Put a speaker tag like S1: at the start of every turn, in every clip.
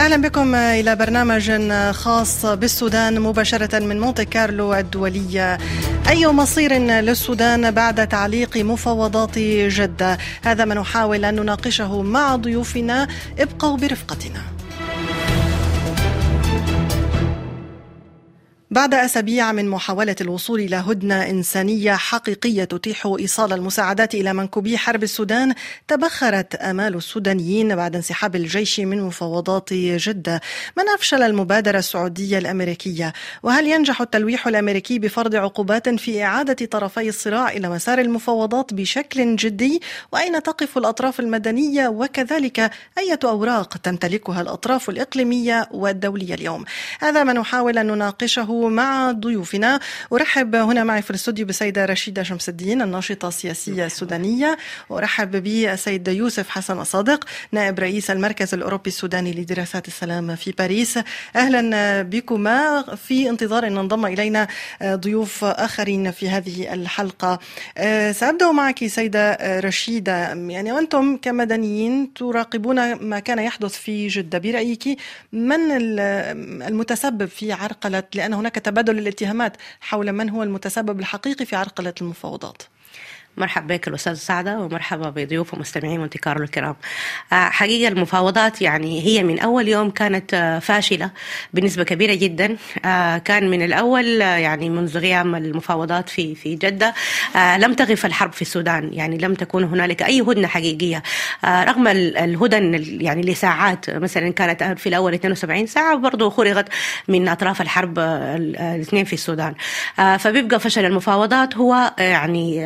S1: أهلا بكم إلى برنامج خاص بالسودان مباشرة من مونte كارلو الدوليه أي مصير للسودان بعد تعليق مفاوضات جدة؟ هذا ما نحاول أن نناقشه مع ضيوفنا. ابقوا برفقتنا. بعد أسابيع من محاولة الوصول إلى هدنة إنسانية حقيقية تتيح إيصال المساعدات إلى منكوبي حرب السودان تبخرت آمال السودانيين بعد انسحاب الجيش من مفاوضات جدة. من أفشل المبادرة السعودية الأمريكية؟ وهل ينجح التلويح الأمريكي بفرض عقوبات في إعادة طرفي الصراع إلى مسار المفاوضات بشكل جدي؟ وأين تقف الأطراف المدنية؟ وكذلك أية أوراق تمتلكها الأطراف الإقليمية والدولية اليوم؟ هذا ما نحاول أن نناقشه مع ضيوفنا. أرحب هنا معي في الاستوديو بسيدة رشيدة شمس الدين الناشطة السياسية السودانية. وأرحب بالسيد يوسف حسن الصادق نائب رئيس المركز الأوروبي السوداني لدراسات السلام في باريس. أهلا بكما. في انتظار أن ينضم إلينا ضيوف آخرين في هذه الحلقة. سأبدأ معك سيدة رشيدة. يعني وأنتم كمدنيين تراقبون ما كان يحدث في جدة. برأيك من المتسبب في عرقلة؟ لأن هناك هناك تبادل الاتهامات حول من هو المتسبب الحقيقي في عرقلة المفاوضات.
S2: مرحبا بك الأستاذ سعدة ومرحبا بضيوف ومستمعين مونتي كارلو الكرام. حقيقة المفاوضات يعني هي من أول يوم كانت فاشلة بنسبة كبيرة جدا. كان من الأول يعني منذ غيام المفاوضات في في جدة لم تغف الحرب في السودان. يعني لم تكون هنالك أي هدنة حقيقية. رغم الهدن يعني لساعات مثلا كانت في الأول 72 ساعة وبرضه خرجت من أطراف الحرب الاثنين في السودان. فبيبقى فشل المفاوضات هو يعني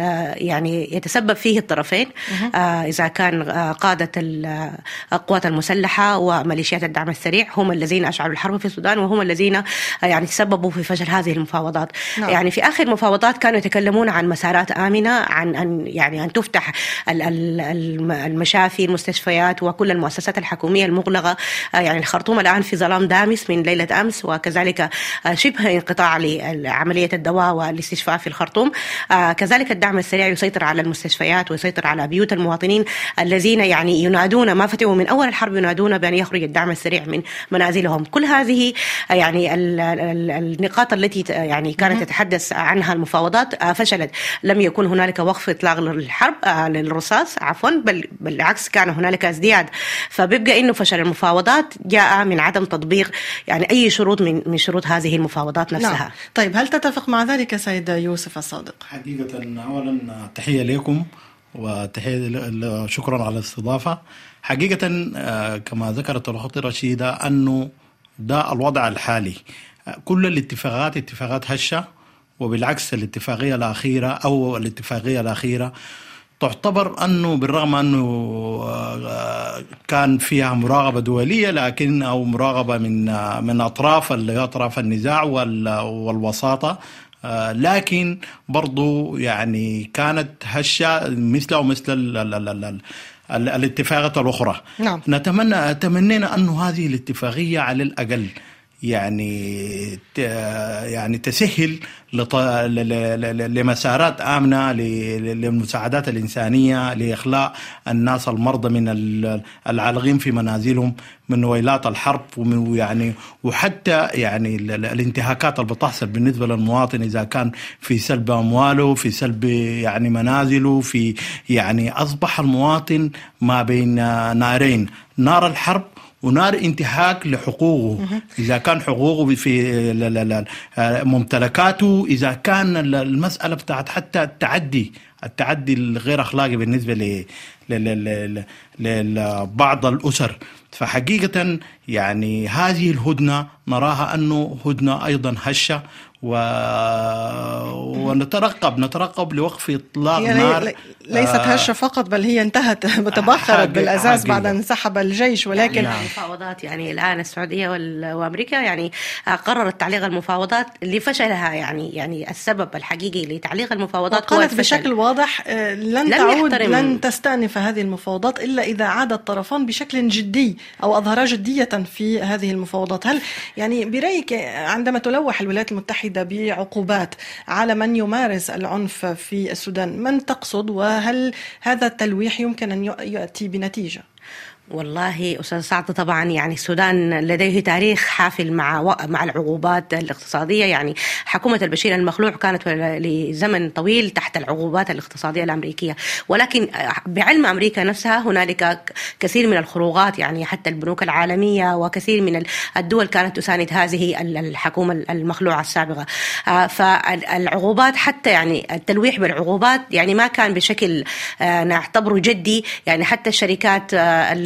S2: يعني يتسبب فيه الطرفين آه إذا كان قادة القوات المسلحة وميليشيات الدعم السريع هم الذين أشعلوا الحرب في السودان وهم الذين يعني تسببوا في فشل هذه المفاوضات. نعم. يعني في آخر مفاوضات كانوا يتكلمون عن مسارات آمنة عن أن يعني أن تفتح المشافي المستشفيات وكل المؤسسات الحكومية المغلقة يعني الخرطوم الآن في ظلام دامس من ليلة أمس وكذلك شبه انقطاع لعملية الدواء والاستشفاء في الخرطوم. كذلك الدعم السريع يسيطر على المستشفيات ويسيطر على بيوت المواطنين الذين يعني ينادون ما فتحوا من أول الحرب ينادون بأن يخرج الدعم السريع من منازلهم، كل هذه يعني ال ال النقاط التي يعني كانت تتحدث عنها المفاوضات فشلت، لم يكن هنالك وقف إطلاق للحرب للرصاص عفوا بل بالعكس كان هنالك ازدياد، فبيبقى إنه فشل المفاوضات جاء من عدم تطبيق يعني أي شروط من من شروط هذه المفاوضات نفسها. نعم.
S1: طيب هل تتفق مع ذلك سيد يوسف الصادق؟
S3: حقيقة اولا تحيه لكم وتحيه شكرا على الاستضافة. حقيقه كما ذكرت الأخت رشيدة أنه ده الوضع الحالي. كل الاتفاقات اتفاقات هشة وبالعكس الاتفاقية الأخيرة أو الاتفاقية الأخيرة تعتبر أنه بالرغم أنه كان فيها مراقبة دولية لكن أو مراقبة من من أطراف اللي أطراف النزاع والوساطة لكن برضو يعني كانت هشة مثل ومثل ال ال ال ال ال الاتفاقات الأخرى
S1: نعم.
S3: نتمنى تمنينا أنه هذه الاتفاقية على الأقل يعني يعني تسهل لمسارات آمنة للمساعدات الإنسانية لإخلاء الناس المرضى من العالقين في منازلهم من ويلات الحرب ومن يعني وحتى يعني الانتهاكات اللي بتحصل بالنسبة للمواطن إذا كان في سلب أمواله في سلب يعني منازله في يعني أصبح المواطن ما بين نارين نار الحرب ونار انتهاك لحقوقه. إذا كان حقوقه في ممتلكاته إذا كان المسألة بتاعت حتى التعدي التعدي الغير أخلاقي بالنسبة لبعض الأسر. فحقيقة يعني هذه الهدنة نراها أنه هدنة أيضا هشة و... ونترقب نترقب لوقف إطلاق
S1: يعني
S3: نار
S1: ليست هشة فقط بل هي انتهت تبخرت بالاساس بعد أن انسحب الجيش ولكن
S2: يعني. المفاوضات يعني الآن السعودية وأمريكا يعني قررت تعليق المفاوضات لفشلها يعني يعني السبب الحقيقي لتعليق المفاوضات
S1: هو قالت بشكل واضح لن, لن تعود يحترم. لن تستأنف هذه المفاوضات إلا إذا عاد الطرفان بشكل جدي أو أظهرا جدية في هذه المفاوضات، هل يعني برأيك عندما تلوح الولايات المتحدة بعقوبات على من يمارس العنف في السودان، من تقصد وهل هذا التلويح يمكن أن ياتي بنتيجة؟
S2: والله أستاذ سعد طبعا يعني السودان لديه تاريخ حافل مع. مع العقوبات الاقتصادية. يعني حكومة البشير المخلوع كانت لزمن طويل تحت العقوبات الاقتصادية الأمريكية. ولكن بعلم أمريكا نفسها هنالك كثير من الخروقات يعني حتى البنوك العالمية وكثير من الدول كانت تساند هذه الحكومة المخلوعة السابقة. فالعقوبات حتى يعني التلويح بالعقوبات يعني ما كان بشكل نعتبره جدي. يعني حتى الشركات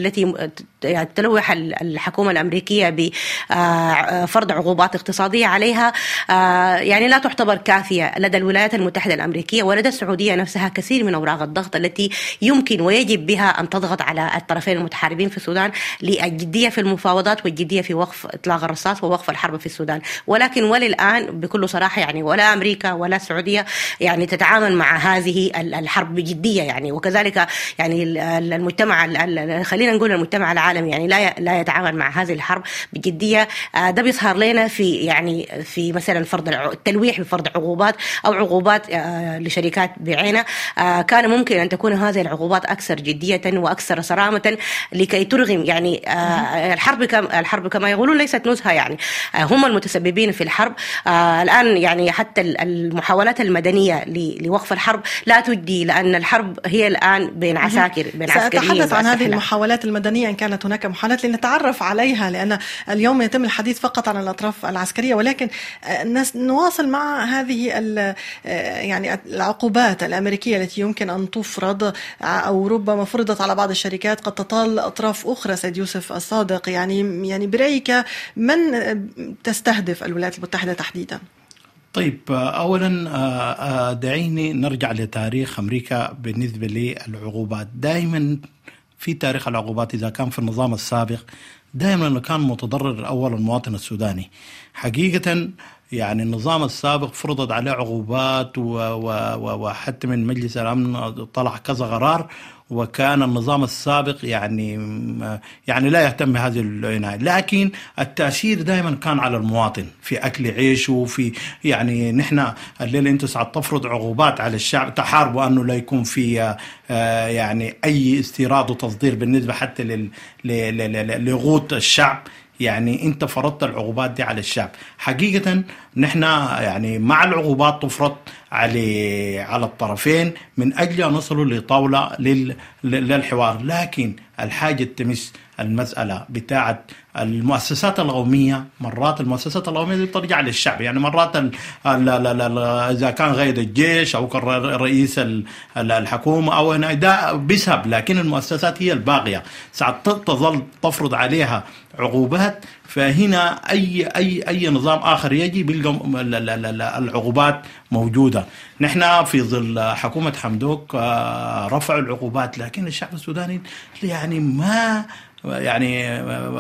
S2: التي يعني تلوح الحكومة الأمريكية بفرض عقوبات اقتصادية عليها. يعني لا تعتبر كافية لدى الولايات المتحدة الأمريكية ولدى السعودية نفسها كثير من أوراق الضغط التي يمكن ويجب بها أن تضغط على الطرفين المتحاربين في السودان للجدية في المفاوضات والجدية في وقف إطلاق الرصاص ووقف الحرب في السودان. ولكن وللآن بكل صراحة يعني ولا أمريكا ولا السعودية يعني تتعامل مع هذه الحرب بجدية يعني. وكذلك يعني المجتمع خلينا نقول المجتمع العالمي يعني لا لا يتعامل مع هذه الحرب بجدية. ده بيظهر لنا في يعني في مثلا فرض التلويح بفرض عقوبات أو عقوبات لشركات بعينها كان ممكن أن تكون هذه العقوبات أكثر جدية وأكثر صرامة لكي ترغم يعني الحرب كما الحرب كما يقولون ليست نزهة يعني. هم المتسببين في الحرب. الآن يعني حتى المحاولات المدنية لوقف الحرب لا تجدي لأن الحرب هي الآن بين عساكر بين عسكريين
S1: سأتحدث عن هذه المحاولات المدنية إن كانت هناك محاولات لنتعرف عليها لأن اليوم يتم الحديث فقط عن الأطراف العسكرية ولكن نواصل مع هذه يعني العقوبات الأمريكية التي يمكن أن تفرض أو ربما فرضت على بعض الشركات قد تطال أطراف أخرى سيد يوسف الصادق يعني يعني برأيك من تستهدف الولايات المتحدة تحديدا؟
S3: طيب اولا دعيني نرجع لتاريخ أمريكا بالنسبة للعقوبات دائما في تاريخ العقوبات إذا كان في النظام السابق دائما كان متضرر الأول المواطن السوداني. حقيقة يعني النظام السابق فرضت عليه عقوبات وحتى من مجلس الأمن طلع كذا قرار وكان النظام السابق يعني يعني لا يهتم بهذه العناية. لكن التأثير دائما كان على المواطن في أكل عيشه في يعني نحن الليلة أنتم ساعات تفرض عقوبات على الشعب تحاربوا أنه لا يكون في يعني أي استيراد وتصدير بالنسبة حتى لغوط الشعب. يعني أنت فرضت العقوبات دي على الشعب. حقيقة نحن يعني مع العقوبات تفرض على على الطرفين من أجل أن نصلوا لطاولة للحوار. لكن الحاجة تمس المسألة بتاعة المؤسسات القومية. مرات المؤسسات القومية دي بترجع للشعب. يعني مرات إذا كان قائد الجيش كان رئيس الحكومة أو هنا ده بيسهب. لكن المؤسسات هي الباقية. ساعات تظل تفرض عليها عقوبات. فهنا اي اي أي نظام آخر يجي بيلقى العقوبات موجودة. نحن في ظل حكومة حمدوك رفعوا العقوبات لكن الشعب السوداني يعني ما يعني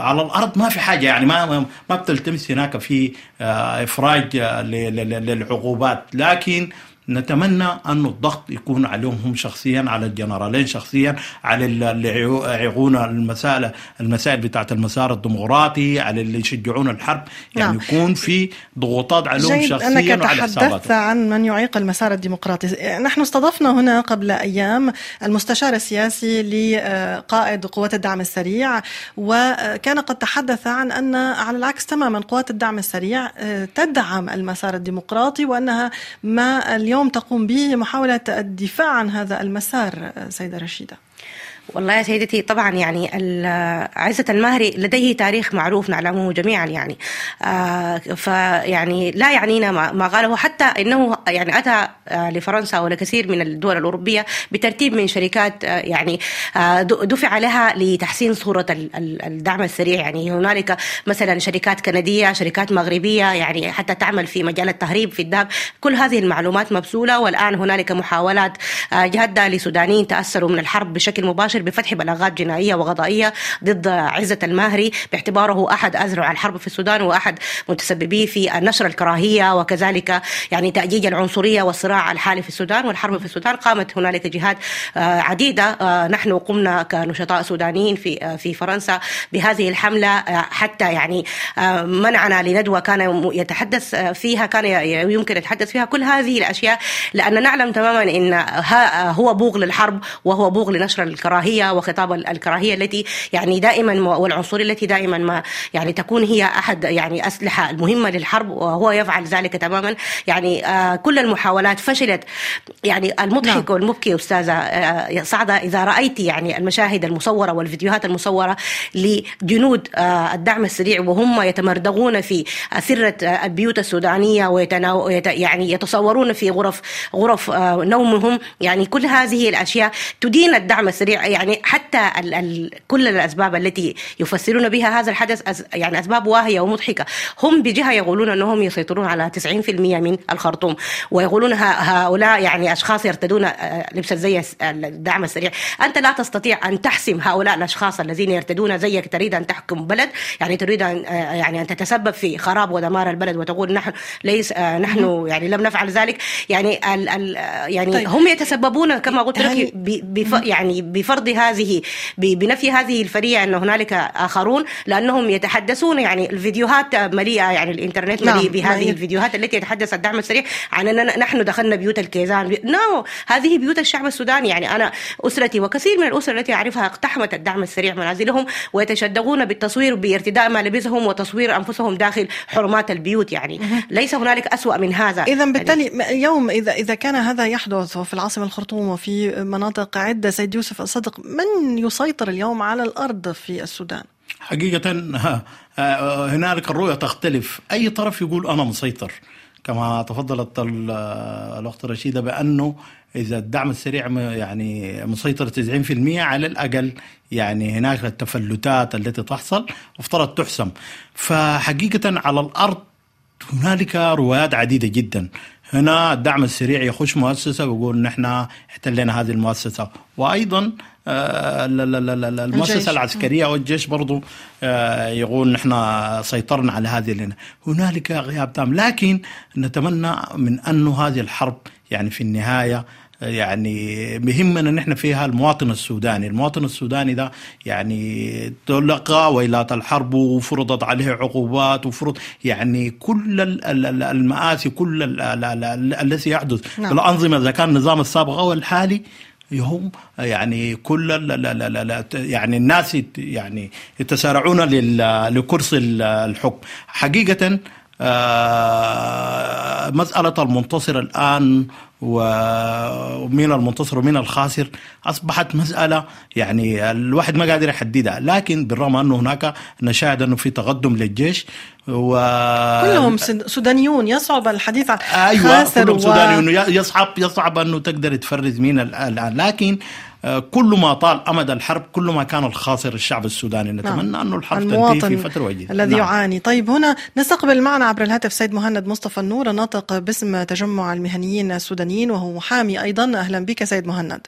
S3: على الأرض ما في حاجة يعني ما ما بتلتمس هناك في إفراج للعقوبات. لكن نتمنى أن الضغط يكون عليهم هم شخصيا على الجنرالين شخصيا على اللي يعيقون المسائل المسائل بتاعت المسار الديمقراطي على اللي يشجعون الحرب. يعني نعم. يكون في ضغوطات عليهم شخصيا
S1: أنك وعلى تحدثت عن من يعيق المسار الديمقراطي. نحن استضفنا هنا قبل أيام المستشار السياسي لقائد قوات الدعم السريع وكان قد تحدث عن أن على العكس تماما قوات الدعم السريع تدعم المسار الديمقراطي وأنها ما اليوم اليوم تقوم به محاولة الدفاع عن هذا المسار سيدة رشيدة.
S2: والله يا سيدتي طبعا يعني عزة الماهري لديه تاريخ معروف نعلمه جميعا يعني. آه فيعني لا يعنينا ما قاله حتى إنه يعني أتى لفرنسا ولكثير من الدول الأوروبية بترتيب من شركات يعني دفع لها لتحسين صورة الدعم السريع يعني. هنالك مثلا شركات كندية شركات مغربية يعني حتى تعمل في مجال التهريب في الذهب. كل هذه المعلومات مبذولة والآن هنالك محاولات جادة لسودانيين تأثروا من الحرب بشكل مباشر. بفتح بلاغات جنائية وقضائيه ضد عزة الماهري باعتباره أحد أزرع الحرب في السودان وأحد متسببي في نشر الكراهية وكذلك يعني تأجيج العنصرية والصراع الحالي في السودان. والحرب في السودان قامت هنالك جهات عديدة نحن قمنا كنشطاء سودانيين في في فرنسا بهذه الحملة حتى يعني منعنا لندوة كان يتحدث فيها كان يمكن يتحدث فيها كل هذه الأشياء لأن نعلم تماما إن هو بوق للحرب وهو بوق لنشر نشر الكراهية وخطاب الكراهية التي يعني دائما والعنصرية التي دائما ما يعني تكون هي أحد يعني أسلحة المهمة للحرب وهو يفعل ذلك تماما. يعني كل المحاولات فشلت. يعني المضحك نعم. والمبكي أستاذة سعدة إذا رأيت يعني المشاهد المصورة والفيديوهات المصورة لجنود الدعم السريع وهم يتمردغون في اسره البيوت السودانية ويتناو يعني يتصورون في غرف غرف نومهم. يعني كل هذه الأشياء تدين الدعم السريع. يعني حتى ال ال كل الأسباب التي يفسرون بها هذا الحدث يعني أسباب واهية ومضحكة. هم بجهة يقولون أنهم يسيطرون على 90% من الخرطوم ويقولون هؤلاء يعني أشخاص يرتدون لبس الزي الدعم السريع. أنت لا تستطيع أن تحسم هؤلاء الأشخاص الذين يرتدون زيك تريد أن تحكم بلد يعني تريد أن يعني أن تتسبب في خراب ودمار البلد وتقول نحن ليس نحن يعني لم نفعل ذلك. يعني ال ال يعني طيب. هم يتسببون كما قلت لك يعني بفرض هذه بنفي هذه الفرية أن هنالك آخرون لأنهم يتحدثون يعني الفيديوهات مليئة يعني الإنترنت مليء نعم. بهذه الفيديوهات التي يتحدث الدعم السريع عن أننا نحن دخلنا بيوت الكيزان. نو هذه بيوت الشعب السوداني. يعني أنا أسرتي وكثير من الأسر التي أعرفها اقتحمت الدعم السريع منازلهم ويتشدقون بالتصوير بارتداء ملابسهم وتصوير أنفسهم داخل حرمات البيوت. يعني ليس هنالك أسوأ من هذا.
S1: إذا بالتالي يعني اليوم إذا إذا كان هذا يحدث في العاصمة الخرطوم وفي مناطق عدة سيد يوسف الصدق من يسيطر اليوم على الأرض في السودان؟
S3: حقيقة هنالك الرؤية تختلف. أي طرف يقول أنا مسيطر؟ كما تفضلت الأخت رشيدة بأنه إذا الدعم السريع يعني مسيطر 90% على الأقل يعني هناك التفلتات التي تحصل مفترض تحسم. فحقيقة على الأرض هنالك روايات عديدة جدا. هنا الدعم السريع يخش مؤسسة ويقول نحن احتلينا هذه المؤسسة. وأيضا آه، المؤسسة العسكرية والجيش برضو آه، يقول نحن سيطرنا على هذه لنا هنالك غياب تام لكن نتمنى من أنه هذه الحرب يعني في النهاية يعني مهمنا نحن فيها المواطن السوداني. المواطن السوداني ده يعني تلقى ويلات الحرب وفرضت عليه عقوبات وفرض يعني كل المآسي كل الذي يحدث. نعم. بالأنظمة إذا كان النظام السابق أو الحالي هم يعني كل لا لا لا لا يعني الناس يعني يتسارعون لكرسي الحكم. حقيقة آه، مسألة المنتصر الآن ومين المنتصر ومين الخاسر أصبحت مسألة يعني الواحد ما قادر يحددها. لكن بالرغم انه هناك نشاهد أنه في تقدم للجيش
S1: و كلهم سودانيون يصعب الحديث عن
S3: أيوه خاسر كلهم و... سودانيون. يصعب يصعب أنه تقدر تفرز مين الآن. لكن آه، كل ما طال أمد الحرب كل ما كان الخاسر الشعب السوداني نتمنى نعم. انه الحرب تنتهي في فترة وجيزة
S1: الذي نعم. يعاني طيب هنا نستقبل معنا عبر الهاتف سيد مهند مصطفى النور الناطق باسم تجمع المهنيين السودانيين وهو محامي أيضا أهلا بك سيد مهند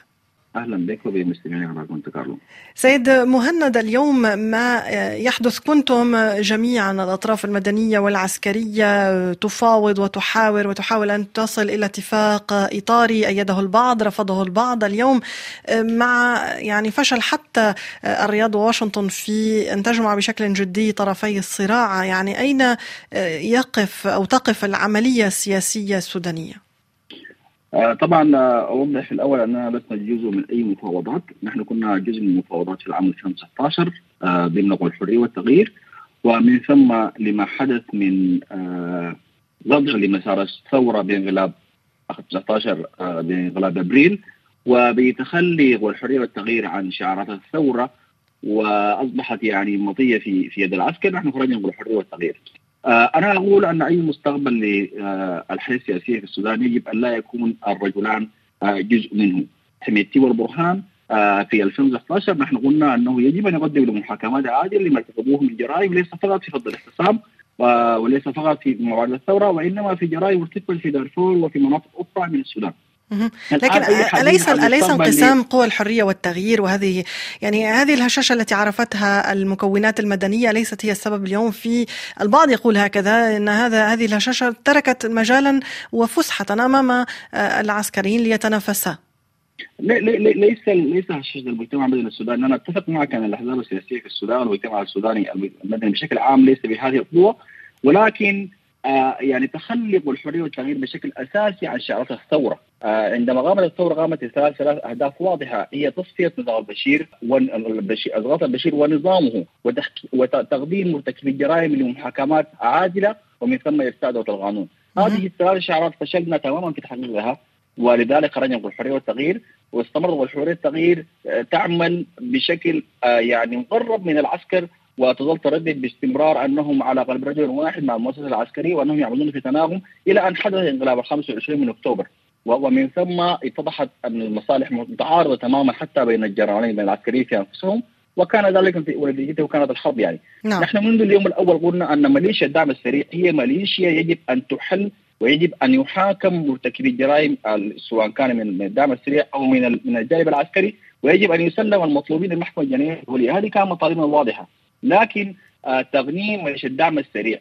S4: أهلا بك وبمستمعين على مونte كارلو.
S1: سيد مهند اليوم ما يحدث كنتم جميعا الأطراف المدنية والعسكرية تفاوض وتحاور وتحاول أن تصل إلى اتفاق إطاري أيده البعض رفضه البعض اليوم مع يعني فشل حتى الرياض وواشنطن في أن تجمع بشكل جدي طرفي الصراع يعني أين يقف أو تقف العملية السياسية السودانية؟
S4: آه، طبعا آه، أوضح في الأول اننا لسنا جزء من أي مفاوضات، نحن كنا جزء من المفاوضات في العام 2019 ضمن الحرية والتغيير. ومن ثم لما حدث من ضجه آه، لمسار الثورة بانقلاب 19 بانقلاب أبريل. وبتخلي الحرية والتغيير عن شعارات الثورة وأصبحت يعني مطية في في يد العسكر. نحن خرجنا بالحريه والتغيير. آه، أنا أقول أن أي مستقبل للحياه السياسيه في السودان يجب أن لا يكون الرجلان آه، جزء منه حميدتي والبرهان آه، في 2019 نحن قلنا أنه يجب أن يقدم لمحاكمات عادله لما ارتكبوه من جرائم ليس فقط في فض الاحتساب وليس فقط في موارد الثورة وإنما في جرائم ارتكبت في دارفور وفي مناطق أخرى من السودان.
S1: لكن أليس أليس انقسام قوى الحرية والتغيير وهذه يعني هذه الهشاشة التي عرفتها المكونات المدنية ليست هي السبب اليوم. في البعض يقول هكذا أن هذا هذه الهشاشة تركت مجالا وفسحة أمام العسكريين ليتنافسا.
S4: ليس ليس هشاشة المجتمع المدني السوداني أنا أتفق معك أن الأحزاب السياسية في السودان والمجتمع السوداني المدني بشكل عام ليس بهذه القوة ولكن آه يعني تخلق الحريه والتغيير بشكل أساسي عن شعارات الثورة. آه عندما قامت الثورة قامت بثلاث ثلاث أهداف واضحة. هي تصفية نظام البشير اضغاط البشير ونظامه وتقديم مرتكبي الجرائم لمحاكمات عادلة ومن ثم دولة القانون. هذه الثلاث شعارات فشلنا تماما في تحقيقها ولذلك خرجنا بالحريه والتغيير واستمر والحريه والتغيير آه، تعمل بشكل آه، يعني مقرب من العسكر وتظل تردد باستمرار أنهم على قلب رجل واحد مع المؤسسة العسكرية وأنهم يعملون في تناغم إلى أن حدث انقلاب ال 25 من أكتوبر. ومن ثم اتضحت أن المصالح متعارضة تماما حتى بين الجنرالين بين العسكريين في أنفسهم وكان ذلك في ونتيجته كانت الحرب يعني. نعم. نحن منذ اليوم الأول قلنا أن ميليشيا الدعم السريع هي ميليشيا يجب أن تحل ويجب أن يحاكم مرتكبي الجرائم سواء كان من الدعم السريع أو من من الجانب العسكري ويجب أن يسلم المطلوبين للمحكمة الجنائية. الدوليه هذه كانت مطالبنا الواضحه لكن آه تغنيم الدعم السريع.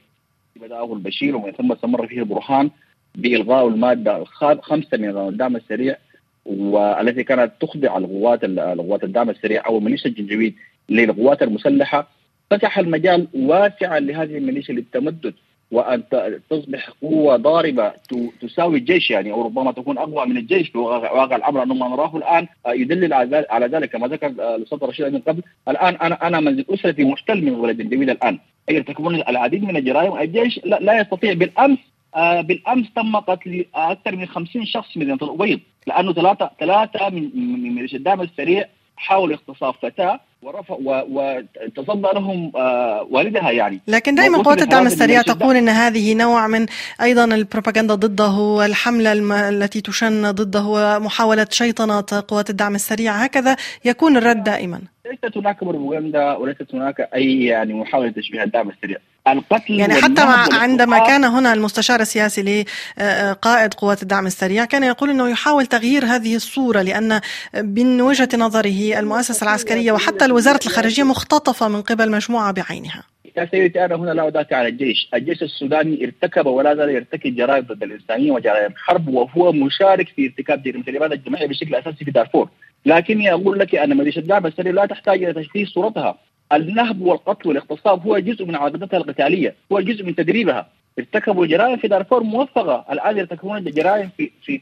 S4: بدأه البشير ومن ثم استمر فيه البرهان بإلغاء المادة الخامسة من الدعم السريع والتي كانت تخضع القوات القوات الدعم السريع أو ميليشيا الجنجويد للقوات المسلحة. فتح المجال واسعا لهذه الميليشيا للتمدد. وأن تصبح قوة ضاربة تساوي الجيش يعني أو ربما تكون أقوى من الجيش في واقع الأمر. أنه ما نراه الآن آه، يدلل على ذلك. كما ذكر آه، الأستاذ رشيد من قبل الآن أنا أنا منزل اسرتي محتل من ولد الجميل الآن. يرتكبون العديد من الجرائم الجيش لا, يستطيع بالأمس آه بالأمس تم قتل أكثر من 50 شخص من الأبيض. لأنه ثلاثة ثلاثة من من الدعم السريع حاولوا اغتصاب فتاة ورفع وتصدى لهم آه، والدها يعني.
S1: لكن دائما قوات الدعم السريع تقول إن هذه نوع من أيضا البروباغندا ضده والحملة التي تشن ضده ومحاولة شيطنة قوات الدعم السريع هكذا يكون الرد دائما.
S4: ليست هناك بروباغندا وليست هناك أي يعني محاولة تشبيه الدعم السريع. القتل
S1: يعني حتى عندما كان هنا المستشار السياسي لقائد قوات الدعم السريع كان يقول إنه يحاول تغيير هذه الصورة لأن من وجهة نظره المؤسسة العسكرية وحتى وزاره الخارجية مختطفة من قبل مجموعة بعينها.
S4: يا سيدي أنا هنا لا أدافع عن الجيش، الجيش السوداني ارتكب ولا زال يرتكب جرائم ضد الإنسانية وجرائم حرب وهو مشارك في ارتكاب جريمة الإبادة الجماعية بشكل أساسي في دارفور، لكني أقول لك أن ميليشيا الدعم السري لا تحتاج إلى تشخيص صورتها، النهب والقتل والاغتصاب هو جزء من عادتها القتالية، هو جزء من تدريبها، ارتكبوا جرائم في دارفور موفقة، الآن يرتكبون جرائم في في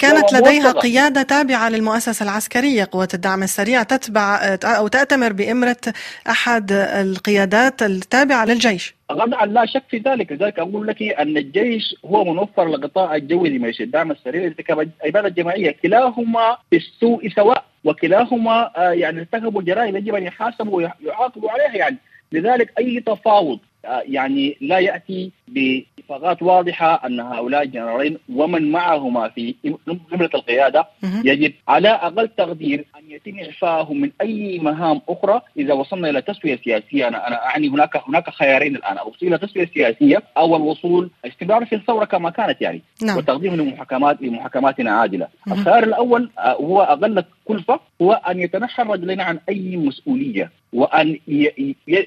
S1: كانت لديها موفقة. قيادة تابعة للمؤسسة العسكرية قوات الدعم السريع تتبع أو تأتمر بإمرة أحد القيادات التابعة للجيش.
S4: طبعا لا شك في ذلك لذلك أقول لك أن الجيش هو منفر للقطاع الجوي لميليشيا الدعم السريع لارتكاب عباده جماعيه كلاهما في السوء سواء وكلاهما آه، يعني ارتكبوا جرائم يجب أن يحاسبوا ويعاقبوا عليها يعني لذلك أي تفاوض يعني لا يأتي باتفاقات واضحة أن هؤلاء الجنرالين ومن معهما في جملة القيادة يجب على أقل تقدير أن يتم اعفائهم من أي مهام أخرى. إذا وصلنا إلى تسوية سياسية أنا أنا أعني هناك هناك خيارين الآن. الوصول إلى تسوية سياسية. أو الوصول استمرار في الثورة كما كانت يعني نعم. وتقديم لمحاكمات لمحاكمات عادلة. الخيار الأول آه، هو أقل كلفة هو أن يتنحى الرجلين عن أي مسؤولية. وأن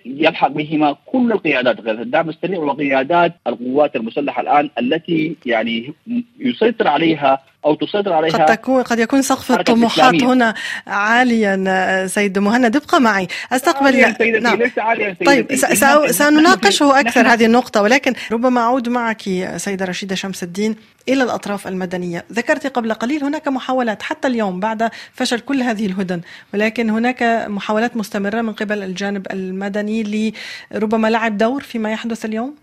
S4: يلحق بهما كل القيادات قيادات الدعم السريع وقيادات القوات المسلحة الآن التي يعني يسيطر عليها أو تسيطر عليها
S1: قد تكون قد يكون سقف الطموحات هنا عاليا سيد مهند. ابقى معي.
S4: استقبل عاليا نعم. ليس عاليا
S1: طيب سنناقشه أكثر هذه النقطة ولكن ربما أعود معك سيدة رشيدة شمس الدين إلى الأطراف المدنية. ذكرت قبل قليل هناك محاولات حتى اليوم بعد فشل كل هذه الهدن ولكن هناك محاولات مستمرة من قبل الجانب المدني لربما لعب دور فيما يحدث اليوم؟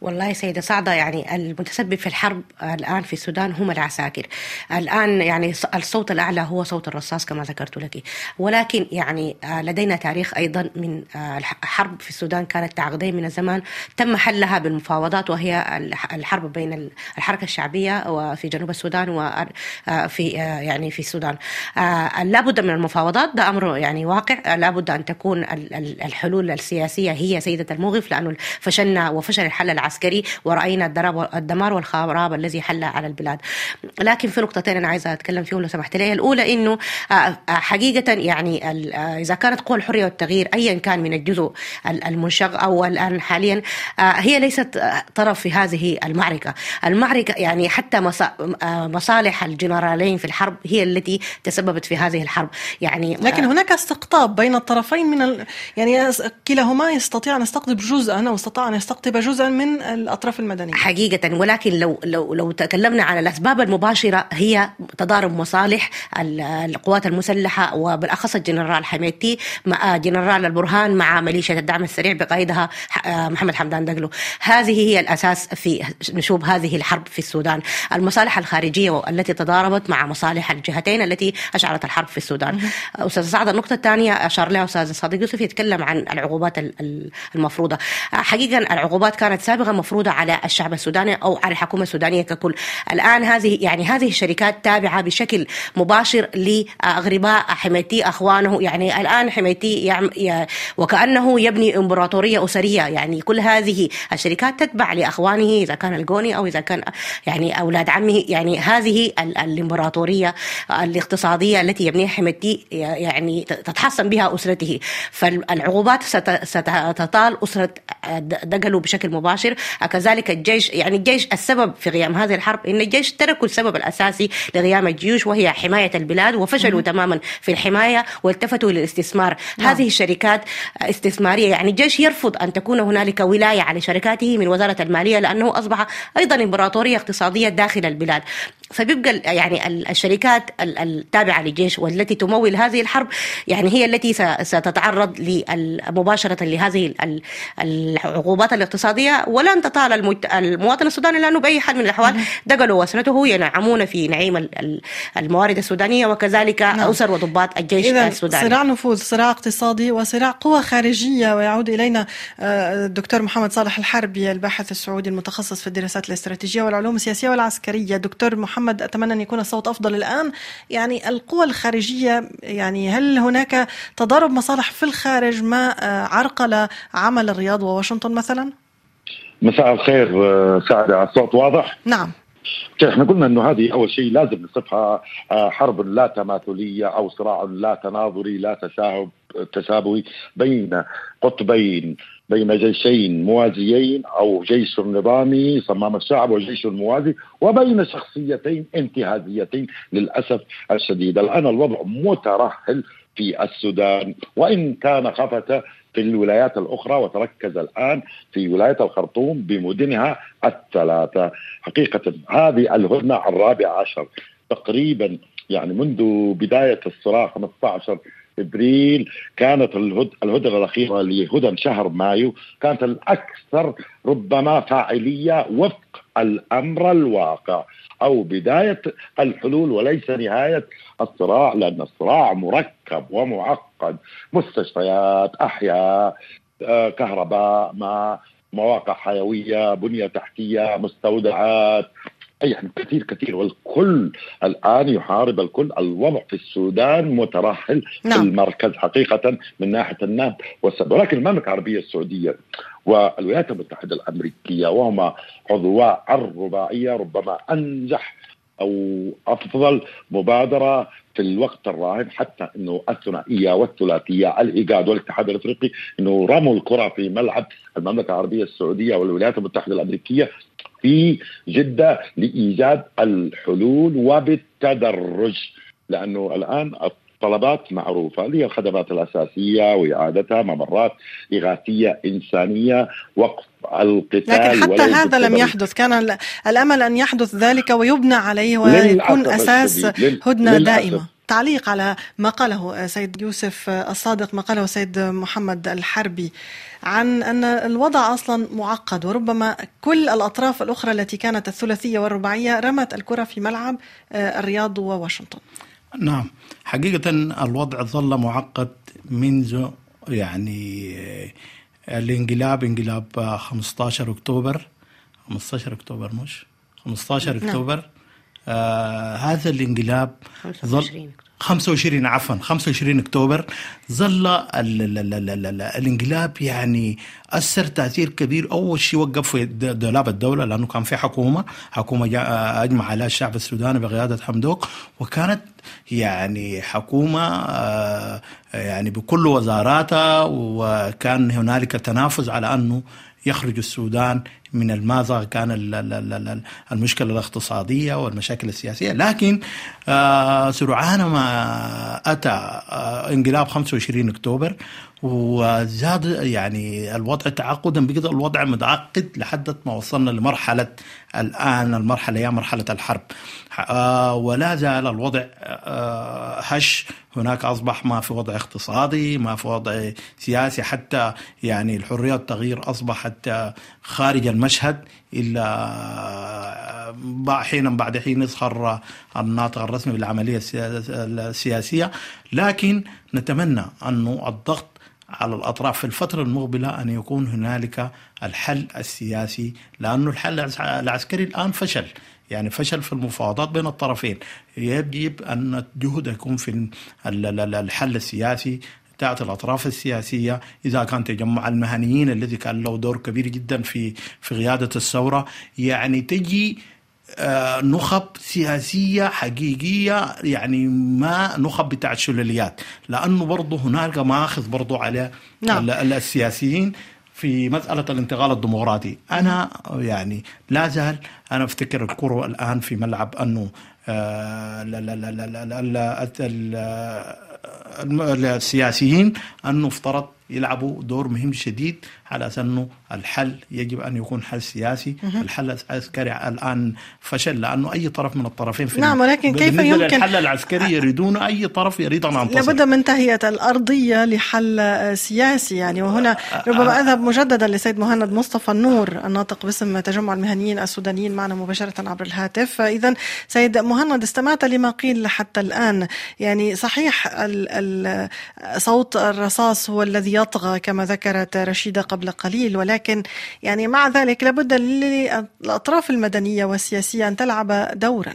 S2: والله سيدة سعدة يعني المتسبب في الحرب الآن في السودان هم العساكر. الآن يعني الصوت الأعلى هو صوت الرصاص كما ذكرت لك. ولكن يعني آه، لدينا تاريخ أيضا من آه، الحرب في السودان كانت عقدين من الزمان. تم حلها بالمفاوضات وهي الحرب بين الحركة الشعبية وفي جنوب السودان وفي آه، يعني في السودان. لابد من المفاوضات. ده أمر يعني واقع. لابد أن تكون الحلول السياسية هي سيدة الموقف لأنه فشلنا وفشل الحل العسكري العسكري ورأينا الدمار والخراب الذي حل على البلاد. لكن في نقطتين أنا عايزة أتكلم فيهم لو سمحت لي. الأولى إنه آه، آه، حقيقة يعني آه، إذا كانت قوى الحرية والتغيير أيا كان من الجزء المنشق أو الآن حاليا هي ليست طرف في هذه المعركة. المعركة يعني حتى مصالح الجنرالين في الحرب هي التي تسببت في هذه الحرب. يعني
S1: لكن هناك استقطاب بين الطرفين من ال... يعني كلاهما يستطيع أن يستقطب جزءا أو استطاع أن يستقطب جزءا من من الأطراف المدنية.
S2: حقيقة ولكن لو لو لو تكلمنا عن الأسباب المباشرة هي تضارب مصالح القوات المسلحة وبالأخص الجنرال حميدتي مع جنرال البرهان مع ميليشيا الدعم السريع بقائدها محمد حمدان دقلو. هذه هي الأساس في نشوب هذه الحرب في السودان. المصالح الخارجية التي تضاربت مع مصالح الجهتين التي اشعلت الحرب في السودان. أستاذ سعد النقطة الثانية أشار لها أستاذ صادق يوسف يتكلم عن العقوبات المفروضة. حقيقة العقوبات كانت سابقا مفروضة على الشعب السوداني أو على الحكومة السودانية ككل. الآن هذه يعني هذه الشركات تابعة بشكل مباشر لأغرباء حميتي أخوانه. يعني الآن حميتي وكأنه يبني إمبراطورية أسرية. يعني كل هذه الشركات تتبع لأخوانه إذا كان الجوني أو إذا كان يعني أولاد عمه. يعني هذه الإمبراطورية الاقتصادية التي يبنيها حميتي يعني تتحصن بها أسرته. فالعقوبات ستطال أسرة دقلوا بشكل مباشر. كذلك الجيش يعني الجيش السبب في قيام هذه الحرب إن الجيش تركوا السبب الأساسي لقيام الجيوش وهي حماية البلاد وفشلوا تماما في الحماية والتفتوا للاستثمار. نعم. هذه الشركات استثمارية يعني الجيش يرفض أن تكون هنالك ولاية على شركاته من وزارة المالية لأنه أصبح أيضا إمبراطورية اقتصادية داخل البلاد. فبيبقى يعني الشركات التابعة للجيش والتي تمول هذه الحرب يعني هي التي ستتعرض مباشره لهذه العقوبات الاقتصادية. ولن تطال المواطن السوداني لأنه بأي حال من الأحوال دقلوا وسنته ينعمون في نعيم الموارد السودانية وكذلك نعم. اسر وضباط الجيش السوداني.
S1: صراع نفوذ صراع اقتصادي وصراع قوى خارجية ويعود إلينا الدكتور محمد صالح الحربي الباحث السعودي المتخصص في الدراسات الاستراتيجية والعلوم السياسية والعسكرية. دكتور محمد أتمنى أن يكون الصوت أفضل الآن يعني القوى الخارجية يعني هل هناك تضارب مصالح في الخارج ما عرقل عمل الرياض وواشنطن مثلا؟
S5: مساء الخير سعد الصوت واضح؟
S1: نعم
S5: إحنا قلنا إنه هذه أول شيء لازم نصفها حرب لا تماثلية أو صراع لا تناظري لا تشابه تشابهي بين قطبين بين جيشين موازيين أو جيش نظامي صمام الشعب وجيش موازي وبين شخصيتين انتهازيتين للأسف الشديد. الآن الوضع مترهل في السودان وإن كان خفت في الولايات الأخرى وتركز الآن في ولاية الخرطوم بمدنها الثلاثة. حقيقة هذه الهدنة الرابعة عشر تقريبا يعني منذ بداية الصراع 15 أبريل. كانت الهدنه الأخيرة لهدن شهر مايو. كانت الأكثر ربما فاعلية وفق الأمر الواقع. أو بداية الحلول وليس نهاية الصراع لأن الصراع مركب ومعقد. مستشفيات أحياء آه، كهرباء ما مواقع حيوية بنية تحتية مستودعات. يعني كثير كثير. والكل الآن يحارب الكل. الوضع في السودان مترهل نعم. في المركز حقيقة من ناحية النهب والسد. ولكن المملكه العربية السعودية والولايات المتحدة الأمريكية وهما عضواء الرباعية ربما أنجح أو أفضل مبادرة في الوقت الراهن حتى إنه الثنائية والثلاثية الإيجاد والاتحاد الأفريقي إنه رموا الكرة في ملعب المملكة العربية السعودية والولايات المتحدة الأمريكية. في جدة لإيجاد الحلول وبالتدرج لأنه الآن طلبات معروفة اللي هي الخدمات الأساسية وإعادتها ممرات إغاثية إنسانية وقف القتال
S1: لكن حتى هذا لم يحدث. كان الأمل أن يحدث ذلك ويبنى عليه ويكون أساس هدنة دائمة. تعليق على ما قاله سيد يوسف الصادق ما قاله سيد محمد الحربي عن أن الوضع أصلا معقد وربما كل الأطراف الأخرى التي كانت الثلاثية والرباعية رمت الكرة في ملعب الرياض وواشنطن.
S3: نعم. حقيقة الوضع ظل معقد منذ يعني الانقلاب انقلاب 15 أكتوبر. 15 أكتوبر مش؟ 15 نعم. آه هذا الانقلاب
S2: 25
S3: 25 عفوا 25 أكتوبر ظل الانقلاب يعني أثر تأثير كبير. أول شيء وقف في دولاب الدولة لأنه كان في حكومة حكومة أجمع عليها الشعب السوداني بقيادة حمدوك وكانت يعني حكومة آه، يعني بكل وزاراتها وكان هنالك تنافس على أنه يخرج السودان من الماذا كان المشكلة الاقتصادية والمشاكل السياسية. لكن آه، سرعان ما أتى آه، انقلاب 25 أكتوبر وزاد يعني الوضع تعقدا بقي الوضع متعقد لحد ما وصلنا لمرحلة الآن المرحلة هي مرحلة الحرب. آه، ولا زال الوضع هش. هناك أصبح ما في وضع اقتصادي ما في وضع سياسي حتى يعني الحرية والتغيير أصبحت خارج المشهد إلا حينا بعد حين يظهر الناطق الرسمي بالعملية السياسية. لكن نتمنى أنه الضغط على الأطراف في الفترة المقبلة أن يكون هنالك الحل السياسي لأنه الحل العسكري الآن فشل. يعني فشل في المفاوضات بين الطرفين. يجب أن الجهد يكون في الحل السياسي تأتي الأطراف السياسية إذا كان تجمع المهنيين الذي كان له دور كبير جدا في في قيادة الثورة يعني تجي آه، نخب سياسية حقيقية يعني ما نخب بتاع الشلاليات لأنه برضه هناك ماخذ برضه على نعم. السياسيين في مسألة الانتقال الديمقراطي أنا يعني لا زال أنا أفتكر الكرة الآن في ملعب أنه السياسيين أنه افترض يلعبوا دور مهم شديد على انه الحل يجب أن يكون حل سياسي، الحل العسكري الآن فشل لأنه أي طرف من الطرفين في
S1: نعم ولكن كيف يمكن؟
S3: الحل العسكري يريدون أي طرف يريد أن ينتصر
S1: لابد من تهيئة الأرضية لحل سياسي يعني وهنا ربما أذهب مجددا لسيد مهند مصطفى النور الناطق باسم تجمع المهنيين السودانيين معنا مباشرة عبر الهاتف، فاذا سيد مهند استمعت لما قيل حتى الآن. يعني صحيح ال ال صوت الرصاص هو الذي يطغى كما ذكرت رشيدة قبل قبل قليل ولكن يعني مع ذلك لابد للأطراف المدنية والسياسية أن تلعب دورا.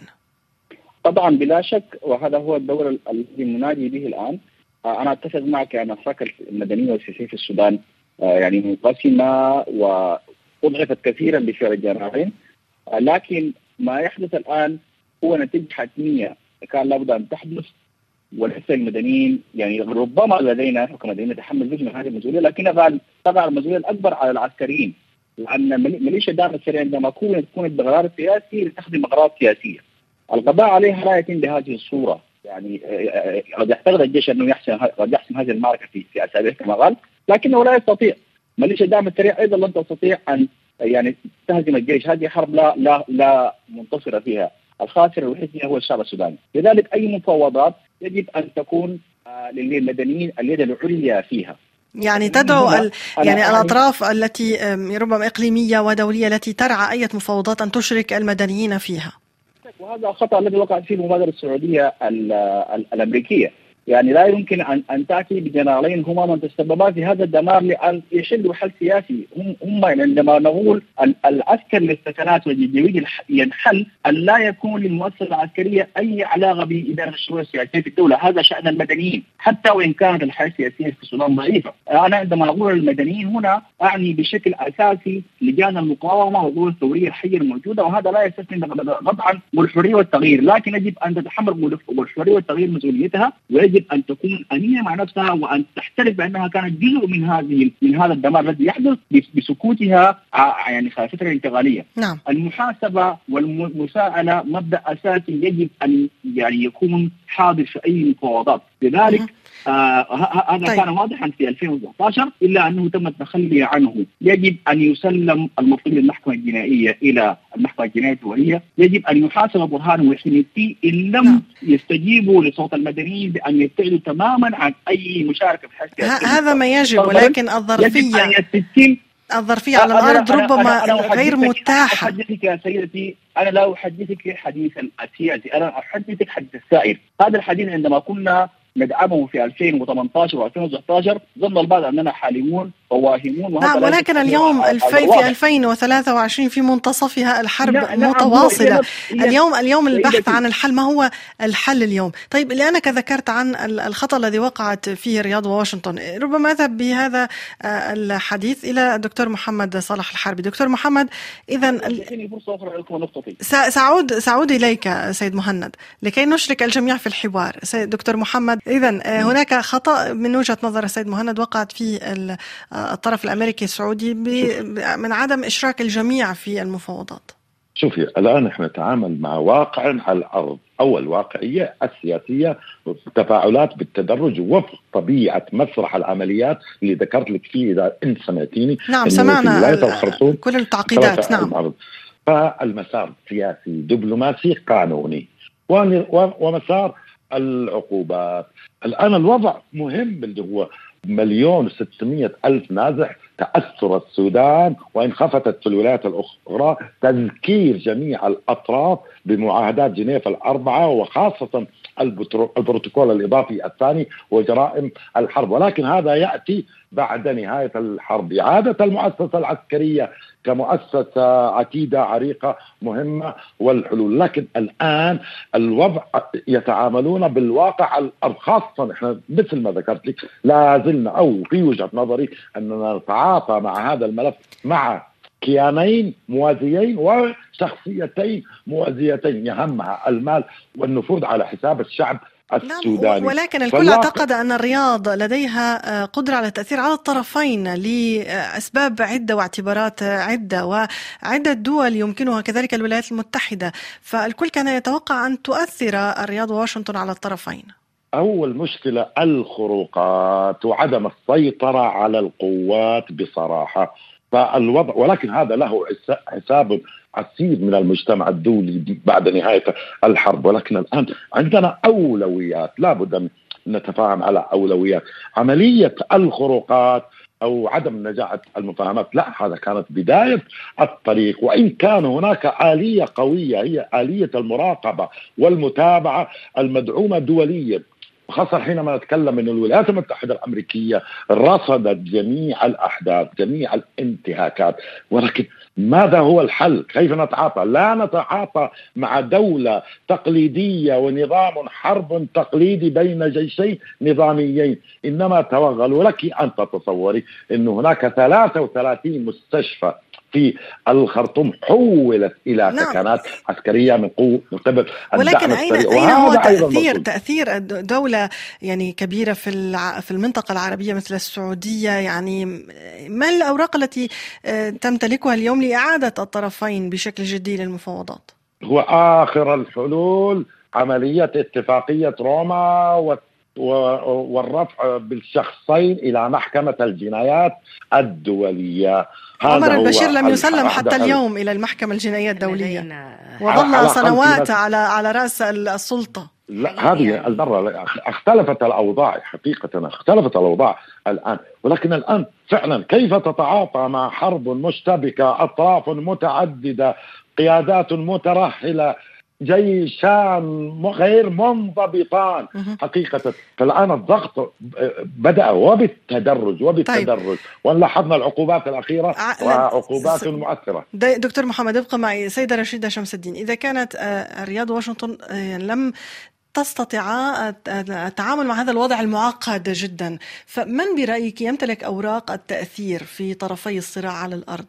S4: طبعا بلا شك وهذا هو الدور الذي ننادي به الآن. آه، أنا أتفق معك أن الحركة المدنية والسياسية في السودان آه، يعني منقسمة وأضعفت كثيرا بفعل الجنرالين آه، لكن ما يحدث الآن هو نتيجة حتمية كان لابد أن تحدث. وليس المدنيين يعني ربما لدينا كمدنيين نتحمل جزء من هذه المسؤولية لكن طبعا المسؤولية الأكبر على العسكريين لأن ميليشيا الدعم السريع عندما تكون تكون بقرار سياسي لتخدم اغراض سياسية. القضاء عليها لا يتم بهذه الصورة يعني آه، آه، قد يعتقد الجيش أنه يحسم قد يحسم هذه المعركة في في أسابيع كما قال لكنه لا يستطيع. ميليشيا الدعم السريع أيضا لن تستطيع ان يعني تهزم الجيش هذه حرب لا لا لا منتصره فيها الخاسر الوحيد هو الشعب السوداني. لذلك أي مفاوضات يجب أن تكون آه، للمدنيين اليد العليا فيها.
S1: يعني تدعو ال... يعني الأطراف التي ربما إقليمية ودولية التي ترعى أي مفاوضات أن تشرك المدنيين فيها.
S4: وهذا الخطا الذي وقعت فيه المبادرة السعودية الأمريكية. يعني لا يمكن ان أن تأتي بجنرالين هما من تسببا في هذا الدمار لأن يحلوا حل سياسي. هم هم عندما نقول العسكر للسكنات والجويد ينحل أن لا يكون للمؤسسة العسكرية أي علاقة باداره الشؤون السياسية في الدولة. هذا شأن المدنيين. حتى وإن كانت الحياة السياسية في السودان ضعيفة. أنا عندما أقول المدنيين هنا أعني بشكل أساسي لجان المقاومة والقوى الثورية الحية الموجودة وهذا لا يستثني قطعا والحريه والتغيير. لكن يجب أن تتحمل والحريه والتغيير مسؤوليتها ويجب يجب أن تكون امينه مع نفسها وأن تحترف بأنها كانت جزء من هذه من هذا الدمار الذي يحدث بسكوتها يعني الفترة الانتقالية.
S1: نعم.
S4: المحاسبة والمساءلة مبدأ أساسي يجب أن يعني يكون حاضر في أي مفاوضات، لذلك آه هذا طيب. كان واضحا في 2019 إلا أنه تم التخلي عنه، يجب أن يسلم المطلوب للمحكمه الجنائية إلى المحكمة الجنائية الدولية، يجب أن يحاسب برهان وحميتي إن لم نعم. يستجيبوا لصوت المدنيين بأن يبتعدوا تماما عن أي مشاركة في
S1: الحركه هذا ما يجب ولكن الظرفيه الظرفية على الأرض ربما أنا أنا غير متاحة.
S4: أحدثك يا سيدتي أنا لا أحدثك حديث السياسي أنا أحدثك حديث السائر هذا الحديث عندما كنا ندعمه في 2018 و2019 ظن البعض أننا حالمون وواهمون
S1: نعم ولكن اليوم الفي في 2023 في منتصفها الحرب نعم متواصلة. اليوم اليوم البحث عن الحل ما هو الحل اليوم؟ طيب لانك ذكرت عن الخطأ الذي وقعت فيه رياض وواشنطن ربما أذهب بهذا آه، الحديث إلى الدكتور محمد صالح الحربي. دكتور محمد إذا سأعود سأعود إليك سيد مهند لكي نشرك الجميع في الحوار. سيد دكتور محمد إذا هناك خطأ من وجهة نظر السيد مهند وقعت فيه الطرف الأمريكي السعودي من عدم إشراك الجميع في المفاوضات.
S5: شوفي الآن إحنا نتعامل مع واقع على الأرض أو الواقعيه السياسية تفاعلات بالتدرج وفق طبيعة مسرح العمليات اللي ذكرت لك فيه إذا أنت سمعتيني
S1: نعم سمعنا كل التعقيدات نعم.
S5: فالمسار سياسي دبلوماسي قانوني ومسار العقوبات. الآن الوضع مهم اللي هو مليون وستمية ألف نازح تأثر السودان وإن خفتت في الولايات الأخرى تذكير جميع الأطراف بمعاهدات جنيف الأربعة وخاصة البروتوكول الإضافي الثاني وجرائم الحرب. ولكن هذا يأتي بعد نهاية الحرب. إعادة المؤسسة العسكرية كمؤسسة عتيدة عريقة مهمة والحلول. لكن الآن الوضع يتعاملون بالواقع خاصة إحنا مثل ما ذكرت لك لا زلنا أو في وجهة نظري أننا نتعاطى مع هذا الملف مع كيانين موازيين وشخصيتين موازيتين يهمها المال والنفوذ على حساب الشعب السوداني.
S1: نعم ولكن الكل اعتقد أن الرياض لديها قدرة على التأثير على الطرفين لأسباب عدة واعتبارات عدة وعدة دول يمكنها كذلك الولايات المتحدة. فالكل كان يتوقع أن تؤثر الرياض وواشنطن على الطرفين.
S5: أول مشكلة الخروقات وعدم السيطرة على القوات بصراحة. فالوضع ولكن هذا له حساب عسير من المجتمع الدولي بعد نهاية الحرب. ولكن الآن عندنا أولويات. لابد أن نتفاهم على أولويات. عملية الخروقات أو عدم نجاح المفاهمات لا هذا كانت بداية الطريق. وإن كان هناك آلية قوية هي آلية المراقبة والمتابعة المدعومة دوليا. خاصة حينما نتكلم أن الولايات المتحدة الأمريكية رصدت جميع الأحداث جميع الانتهاكات. ولكن ماذا هو الحل؟ كيف نتعاطى؟ لا نتعاطى مع دولة تقليدية ونظام حرب تقليدي بين جيشين نظاميين. إنما توغلوا لك أن تتصوري أن هناك 33 مستشفى في الخرطوم حولت إلى نعم. سكنات عسكرية من قوة من قبل
S1: ولكن اين أين هو تاثير تأثير دولة يعني كبيرة في في المنطقة العربية مثل السعودية يعني ما الأوراق التي آه، تمتلكها اليوم لإعادة الطرفين بشكل جدي للمفاوضات؟
S5: هو آخر الحلول عملية اتفاقية روما والرفع بالشخصين إلى محكمة الجنايات الدولية.
S1: عمر البشير لم يسلم حتى اليوم إلى المحكمة الجنائية الدولية. وظل سنوات على على رأس السلطة.
S5: لا هذه المرة اختلفت الأوضاع حقيقة اختلفت الأوضاع الآن. ولكن الآن فعلا كيف تتعاطى مع حرب مشتبكة أطراف متعددة قيادات مترهلة جيشان غير منضبطان. حقيقة فالآن الضغط بدأ وبالتدرج وبالتدرج. طيب. ونلاحظنا العقوبات الأخيرة وعقوبات س... مؤثرة.
S1: دكتور محمد ابقى معي. سيدة رشيدة شمس الدين إذا كانت آه، رياض واشنطن آه، لم تستطيع التعامل مع هذا الوضع المعقد جدا فمن برأيك يمتلك أوراق التأثير في طرفي الصراع على الأرض؟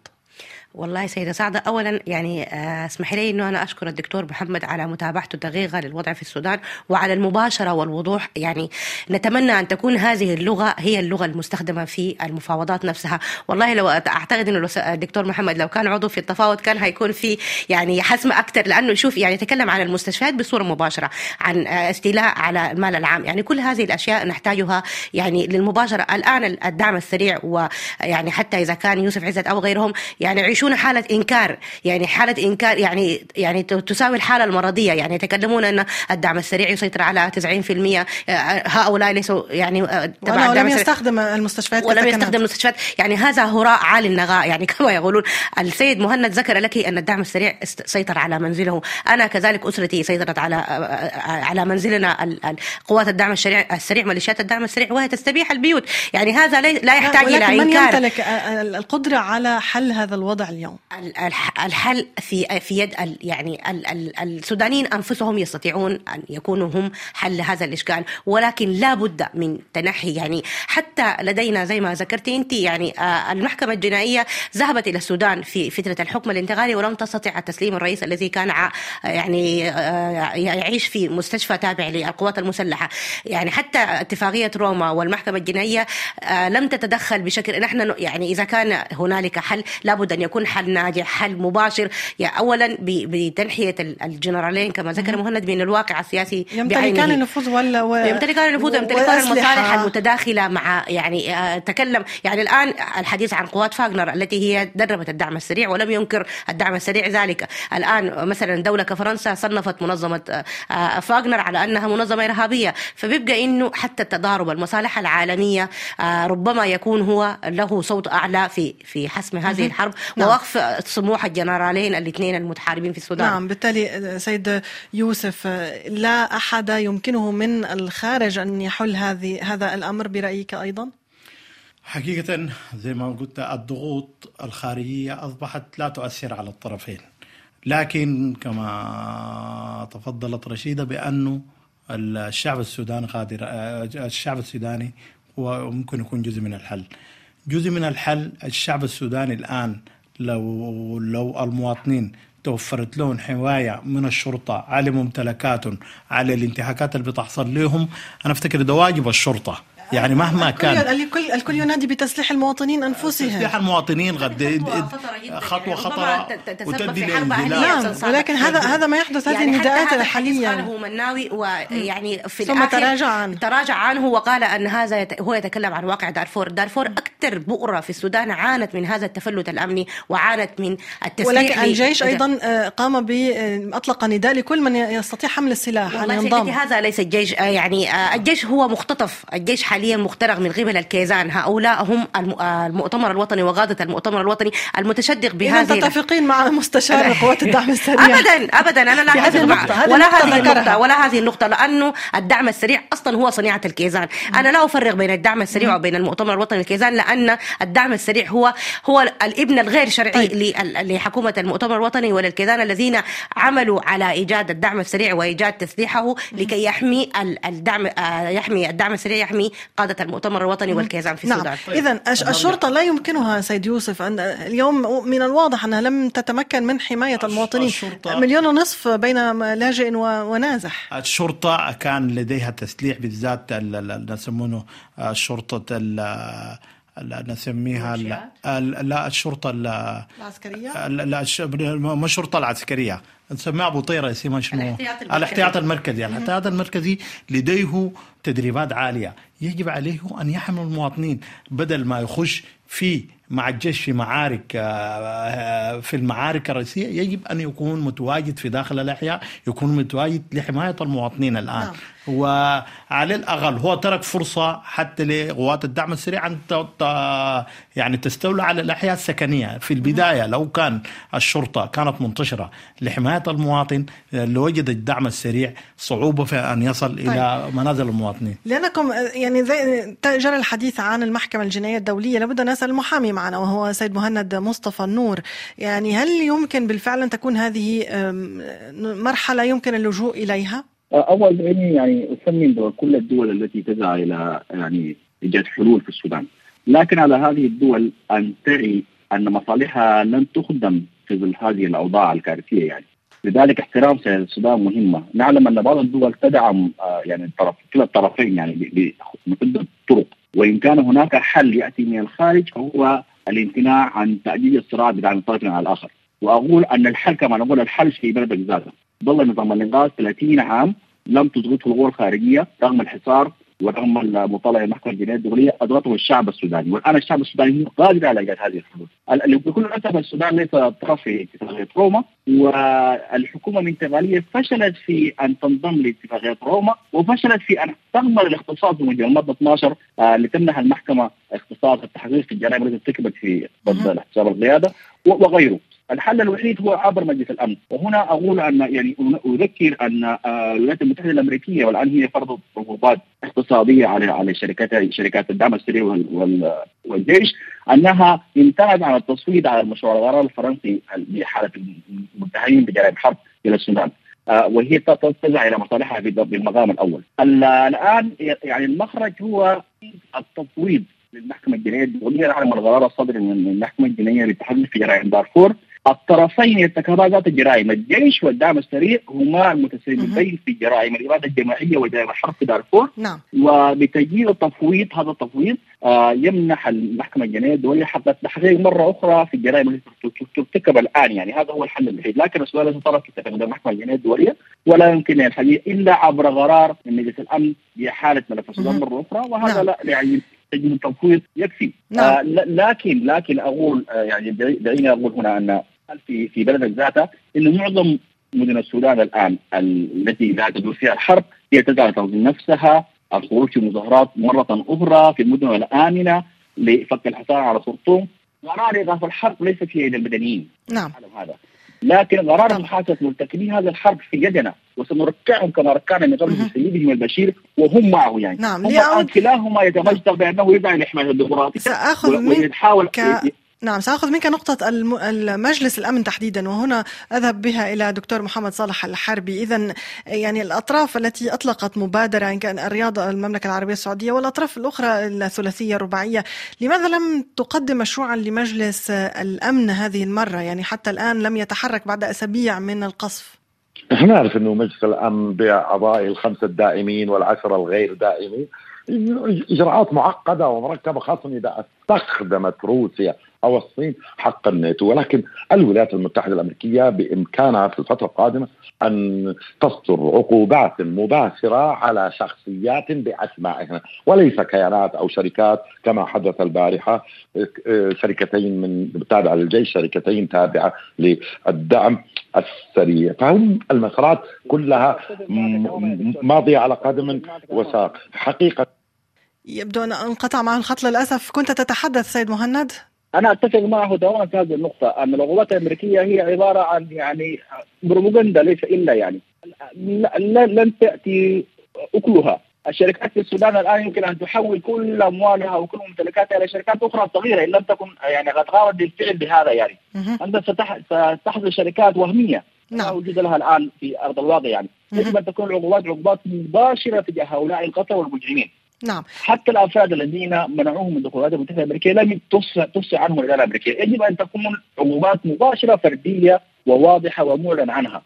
S2: والله سيدة سعدة أولا يعني آه، اسمح لي أنه أنا أشكر الدكتور محمد على متابعته الدقيقة للوضع في السودان وعلى المباشرة والوضوح. يعني نتمنى أن تكون هذه اللغة هي اللغة المستخدمة في المفاوضات نفسها. والله لو أعتقد أنه الدكتور محمد لو كان عضو في التفاوض كان هيكون في يعني حسم أكثر لأنه شوف يعني تكلم عن المستشفيات بصورة مباشرة عن آه، استيلاء على المال العام. يعني كل هذه الأشياء نحتاجها يعني للمباشرة. الآن الدعم السريع ويعني حتى إذا كان يوسف عزت أو غيرهم يعني يعيشون يعيشون حالة إنكار يعني حالة إنكار يعني يعني تساوي الحالة المرضية يعني يتكلمون أن الدعم السريع يسيطر على 90% هؤلاء ليسوا يعني
S1: تبع ولم يستخدم المستشفيات
S2: ولم يستخدم المستشفيات. يعني هذا هراء عالي النغاء يعني كما يقولون. السيد مهند ذكر لك أن الدعم السريع سيطر على منزله. أنا كذلك أسرتي سيطرت على على منزلنا قوات الدعم السريع السريع ميليشيات الدعم السريع وهي تستبيح البيوت. يعني هذا لا يحتاج إلى إنكار
S1: من يمتلك القدرة على حل هذا الوضع اليوم؟
S2: الحل في في يد يعني السودانيين أنفسهم يستطيعون أن يكونوا هم حل هذا الإشكال ولكن لا بد من تنحي يعني حتى لدينا زي ما ذكرتي أنت يعني آه، المحكمة الجنائية ذهبت إلى السودان في فترة الحكم الانتقالي ولم تستطع تسليم الرئيس الذي كان يعني آه، يعيش في مستشفى تابع للقوات المسلحة يعني حتى اتفاقية روما والمحكمة الجنائية آه، لم تتدخل بشكل نحن يعني إذا كان هنالك حل لابد أن يكون حل ناجح حل مباشر. يعني اولا بتنحية الجنرالين كما ذكر مهند من الواقع السياسي
S1: يمتلكان النفوذ ولا و...
S2: يمتلكان النفوذ يمتلكان المصالح المتداخلة مع يعني آه، تكلم. يعني الآن الحديث عن قوات فاغنر التي هي دربت الدعم السريع ولم ينكر الدعم السريع ذلك. الآن مثلا دولة كفرنسا صنفت منظمة آه، آه، فاغنر على أنها منظمة إرهابية. فبيبقى إنه حتى تضارب المصالح العالمية ربما يكون هو له صوت أعلى في في حسم هذه الحرب. نعم. ووقف سموح الجنرالين الاثنين المتحاربين في السودان
S1: نعم بالتالي سيد يوسف لا أحد يمكنه من الخارج أن يحل هذه هذا الأمر برأيك أيضا؟
S3: حقيقة زي ما قلت الضغوط الخارجية أصبحت لا تؤثر على الطرفين لكن كما تفضلت رشيدة بأنه الشعب السوداني قادر الشعب السوداني هو ممكن يكون جزء من الحل جزء من الحل الشعب السوداني الآن لو لو المواطنين توفرت لهم حماية من الشرطة على ممتلكاتهم على الانتهاكات اللي بتحصل لهم أنا أفتكر ده واجب الشرطة. يعني مهما كان.
S1: الكل الكل ينادي بتسليح المواطنين أنفسهم.
S3: تسليح المواطنين غد خطوة خطرة
S2: وتدي نعم
S1: ولكن هذا هذا ما يحدث هذه يعني النداءات حاليا
S2: قاله مناوي ويعني
S1: في ثم تراجع عنه.
S2: تراجع عنه وقال أن هذا هو يتكلم عن واقع دارفور. دارفور أكثر بؤرة في السودان عانت من هذا التفلت الأمني وعانت من التسليح
S1: ولكن الجيش أيضا آه، قام ب آه، أطلق نداء لكل من يستطيع حمل السلاح.
S2: على ينضم. هذا ليس الجيش آه، يعني الجيش هو مختطف. الجيش حاليا مخترق من قبل الكيزان. هؤلاء هم المؤتمر الوطني وغادة المؤتمر الوطني المتشدق بهذه
S1: متفقين مع مستشار قوات الدعم السريع.
S2: ابدا ابدا. أنا لا أتفق مع ولا هذه النقطة ولا هذه النقطة لأنه الدعم السريع أصلا هو صناعة الكيزان. أنا لا أفرق بين الدعم السريع وبين المؤتمر الوطني الكيزان لأن الدعم السريع هو هو الابن الغير شرعي طيب. لحكومة المؤتمر الوطني وللكيزان الذين عملوا على إيجاد الدعم السريع وإيجاد تسليحه لكي يحمي الدعم آه، يحمي الدعم السريع يحمي قادة المؤتمر الوطني والكيزان في نعم. السودان.
S1: نعم. إذا الشرطة لا يمكنها سيد يوسف. أن اليوم من الواضح أنها لم تتمكن من حماية المواطنين. مليون ونصف بين لاجئ ونازح.
S3: الشرطة كان لديها تسليح بالذات يسمونه شرطة نسميها لا الشرطة
S1: العسكرية؟
S3: لا ما الشرطة العسكرية. نسميها أبو طيرة اسمها شنو؟ الاحتياط المركزي الاحتياط المركزي الاحتياط المركزي لديه تدريبات عالية يجب عليه أن يحمل المواطنين بدل ما يخش في مع الجيش في معارك آه، آه، في المعارك الرئيسية يجب أن يكون متواجد في داخل الأحياء يكون متواجد لحماية المواطنين الآن نعم. وعلى الأقل هو ترك فرصة حتى لقوات الدعم السريع أن يعني تستولى على الأحياء السكنية في البداية لو كان الشرطة كانت منتشرة لحماية المواطن لوجد الدعم السريع صعوبة في أن يصل طيب. إلى منازل المواطنين
S1: لأنكم يعني زي جرى الحديث عن المحكمة الجنائية الدولية لابد أن نسال المحامي معنا وهو سيد مهند مصطفى النور يعني هل يمكن بالفعل أن تكون هذه مرحلة يمكن اللجوء إليها؟
S4: أول يعني يعني اثمن كل الدول التي تسعى إلى يعني إيجاد حلول في السودان. لكن على هذه الدول أن تعي أن مصالحها لن تخدم في ظل هذه الأوضاع الكارثية يعني. لذلك احترام سياسه السودان مهمة، نعلم أن بعض الدول تدعم آه، يعني الطرف كلا الطرفين يعني بعده طرق. وإن كان هناك حل يأتي من الخارج فهو الامتناع عن تاجيل الصراع بدعم الطرف على الآخر، وأقول أن الحل كما نقول الحل في بلدك ذاته، ظل نظام الانقاذ 30 عام لم تضغطه القوى الخارجية رغم الحصار ورغم المطالعة المحكمه الجنائيه الدولية اضغطه الشعب السوداني والان الشعب السوداني قادر على إيجاد هذه الحلول. بكل أسف السودان ليس طرف في اتفاقيه روما والحكومة الانتقالية فشلت في أن تنضم لاتفاقيه روما وفشلت في أن تغمر الاختصاص بموجب الماده 12 آه لتمنح المحكمة اختصاص التحقيق في الجرائم التي ارتكبت في ضد الاحتساب القيادة وغيره. الحل الوحيد هو عبر مجلس الأمن. وهنا أقول أن يعني أذكر أن آه، الولايات المتحدة الأمريكية والآن هي فرضت عقوبات اقتصادية على على شركات شركات الدعم السريع والجيش أنها امتنعت عن التصويت على المشروع القرار الفرنسي بحالة المتهمين بجرائم حرب إلى السودان. آه، وهي تنتزع إلى مصالحها بالمقام الأول. الآن يعني المخرج هو التفويض للمحكمة الجنائية الدوليه على القرار الصادر من المحكمة الجنائية للتحدث في جرائم دارفور. الطرفين يرتكبا ذات الجرائم. الجيش والدعم السريع هما المتسببين في جرائم الإبادة الجماعية وجرائم الحرب في دارفور.
S1: نعم.
S4: وبتجديد التفويض هذا التفويض آه يمنح المحكمة الجنائية الدولية حق التحقيق مرة أخرى في الجرائم التي ترتكب الآن. يعني هذا هو الحل الوحيد. لكن السؤال الذي طرح عند المحكمة الجنائية الدولية ولا يمكن الحقيقة إلا عبر قرار من مجلس الأمن بإحالة ملف السودان مرة أخرى. وهذا نعم. لا يعني تجد التفويض يكفي. نعم. آه لكن لكن أقول آه يعني دعيني أقول هنا أن في في بلدك ذاته انه معظم مدن السودان الآن التي لا تدور فيها الحرب هي تسعى لتنظيم نفسها. الخروج في مظاهرات مرة أخرى في المدن الآمنة لفك الحصار على خرطوم. قرار ايقاف الحرب ليس في يد المدنيين.
S1: نعم.
S4: هذا. لكن قرار محاسبة مرتكبي هذا الحرب في يدنا. وسنركعهم كما ركعنا من قبل سيدهم البشير. وهم معه يعني.
S1: نعم.
S4: هم كلاهما يتمجد بأنه يدعي لحماية الديمقراطية.
S1: سأخذ منك ك... نعم سأخذ منك نقطة المجلس الأمن تحديدا وهنا أذهب بها إلى دكتور محمد صالح الحربي. إذا يعني الأطراف التي أطلقت مبادرة إن كان الرياض المملكة العربية السعودية والأطراف الأخرى الثلاثية الرباعية لماذا لم تقدم مشروعا لمجلس الأمن هذه المرة؟ يعني حتى الآن لم يتحرك بعد أسابيع من القصف.
S5: نحن نعرف أنه مجلس الأمن بأعضائه الخمسة الدائمين والعشرة الغير دائمين. إجراءات معقدة ومركبة خاصه إذا استخدمت روسيا. أو الصين حق الناتو. ولكن الولايات المتحدة الأمريكية بإمكانها في الفترة القادمة أن تصدر عقوبات مباشرة على شخصيات باسمائها وليس كيانات أو شركات كما حدث البارحة شركتين من تابعه للجيش شركتين تابعة للدعم السريع. فهم المسارات كلها ماضية على قدم وساق. حقيقة
S1: يبدو أن أنقطع معه الخط للأسف. كنت تتحدث سيد مهند؟
S4: أنا أتفق معه تماما في هذه النقطة أن العقوبات الأمريكية هي عبارة عن يعني بروباغندا ليس إلا يعني. لن تأتي أكلها. الشركات في السودان الآن يمكن أن تحول كل أموالها وكل ممتلكاتها إلى شركات أخرى صغيرة إن لم تكن يعني قد قامت بالفعل بهذا يعني. أنت ستحدث شركات وهمية. نعم. لا وجود لها الآن في أرض الواقع يعني. يجب أن تكون العقوبات عقوبات مباشرة تجاه هؤلاء القتله والمجرمين.
S1: نعم
S4: حتى الأفراد الذين منعوهم من دخول الولايات المتحده الأمريكية لم تفصح عنهم الاداره الامريكيه، يجب أن تكون عقوبات مباشرة فردية وواضحة ومعلن عنها.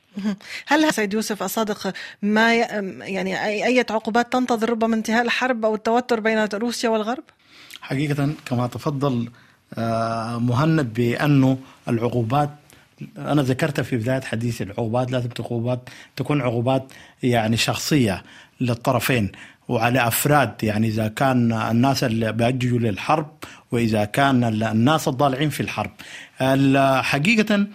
S1: هل سيد يوسف الصادق ما يعني اي عقوبات تنتظر ربما انتهاء الحرب أو التوتر بين روسيا والغرب؟
S3: حقيقة كما تفضل آه، مهند بانه العقوبات أنا ذكرت في بداية حديثي العقوبات لازم عقوبات تكون عقوبات يعني شخصية للطرفين وعلى أفراد. يعني إذا كان الناس اللي بيجوا للحرب وإذا كان الناس الضالعين في الحرب. حقيقة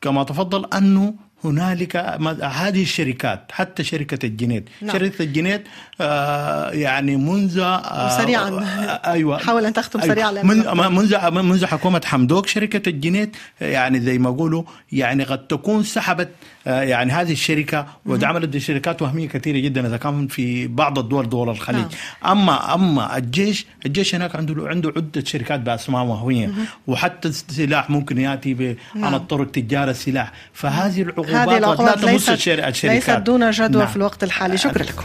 S3: كما تفضل أنه هنالك هذه الشركات حتى شركة الجنيد. نعم. شركة الجنيد آه يعني منذ
S1: آه سريعا
S3: آه أيوة.
S1: حاول أن تختم أيوة. سريعا
S3: منذ منذ منذ حكومة حمدوك شركة الجنيد يعني زي ما يقولوا يعني قد تكون سحبت يعني هذه الشركة وعملت شركات وهمية كثيرة جدا إذا كان في بعض الدول دول الخليج. نعم. أما أما الجيش الجيش هناك عنده عنده عدة شركات بأسماء وهمية. وحتى السلاح ممكن يأتي نعم. عن الطرق تجار السلاح. فهذه العقوبات
S1: هذه العقوبات لا تمس الشركات. ليست دون جدوى نعم. في الوقت الحالي. شكرا لكم.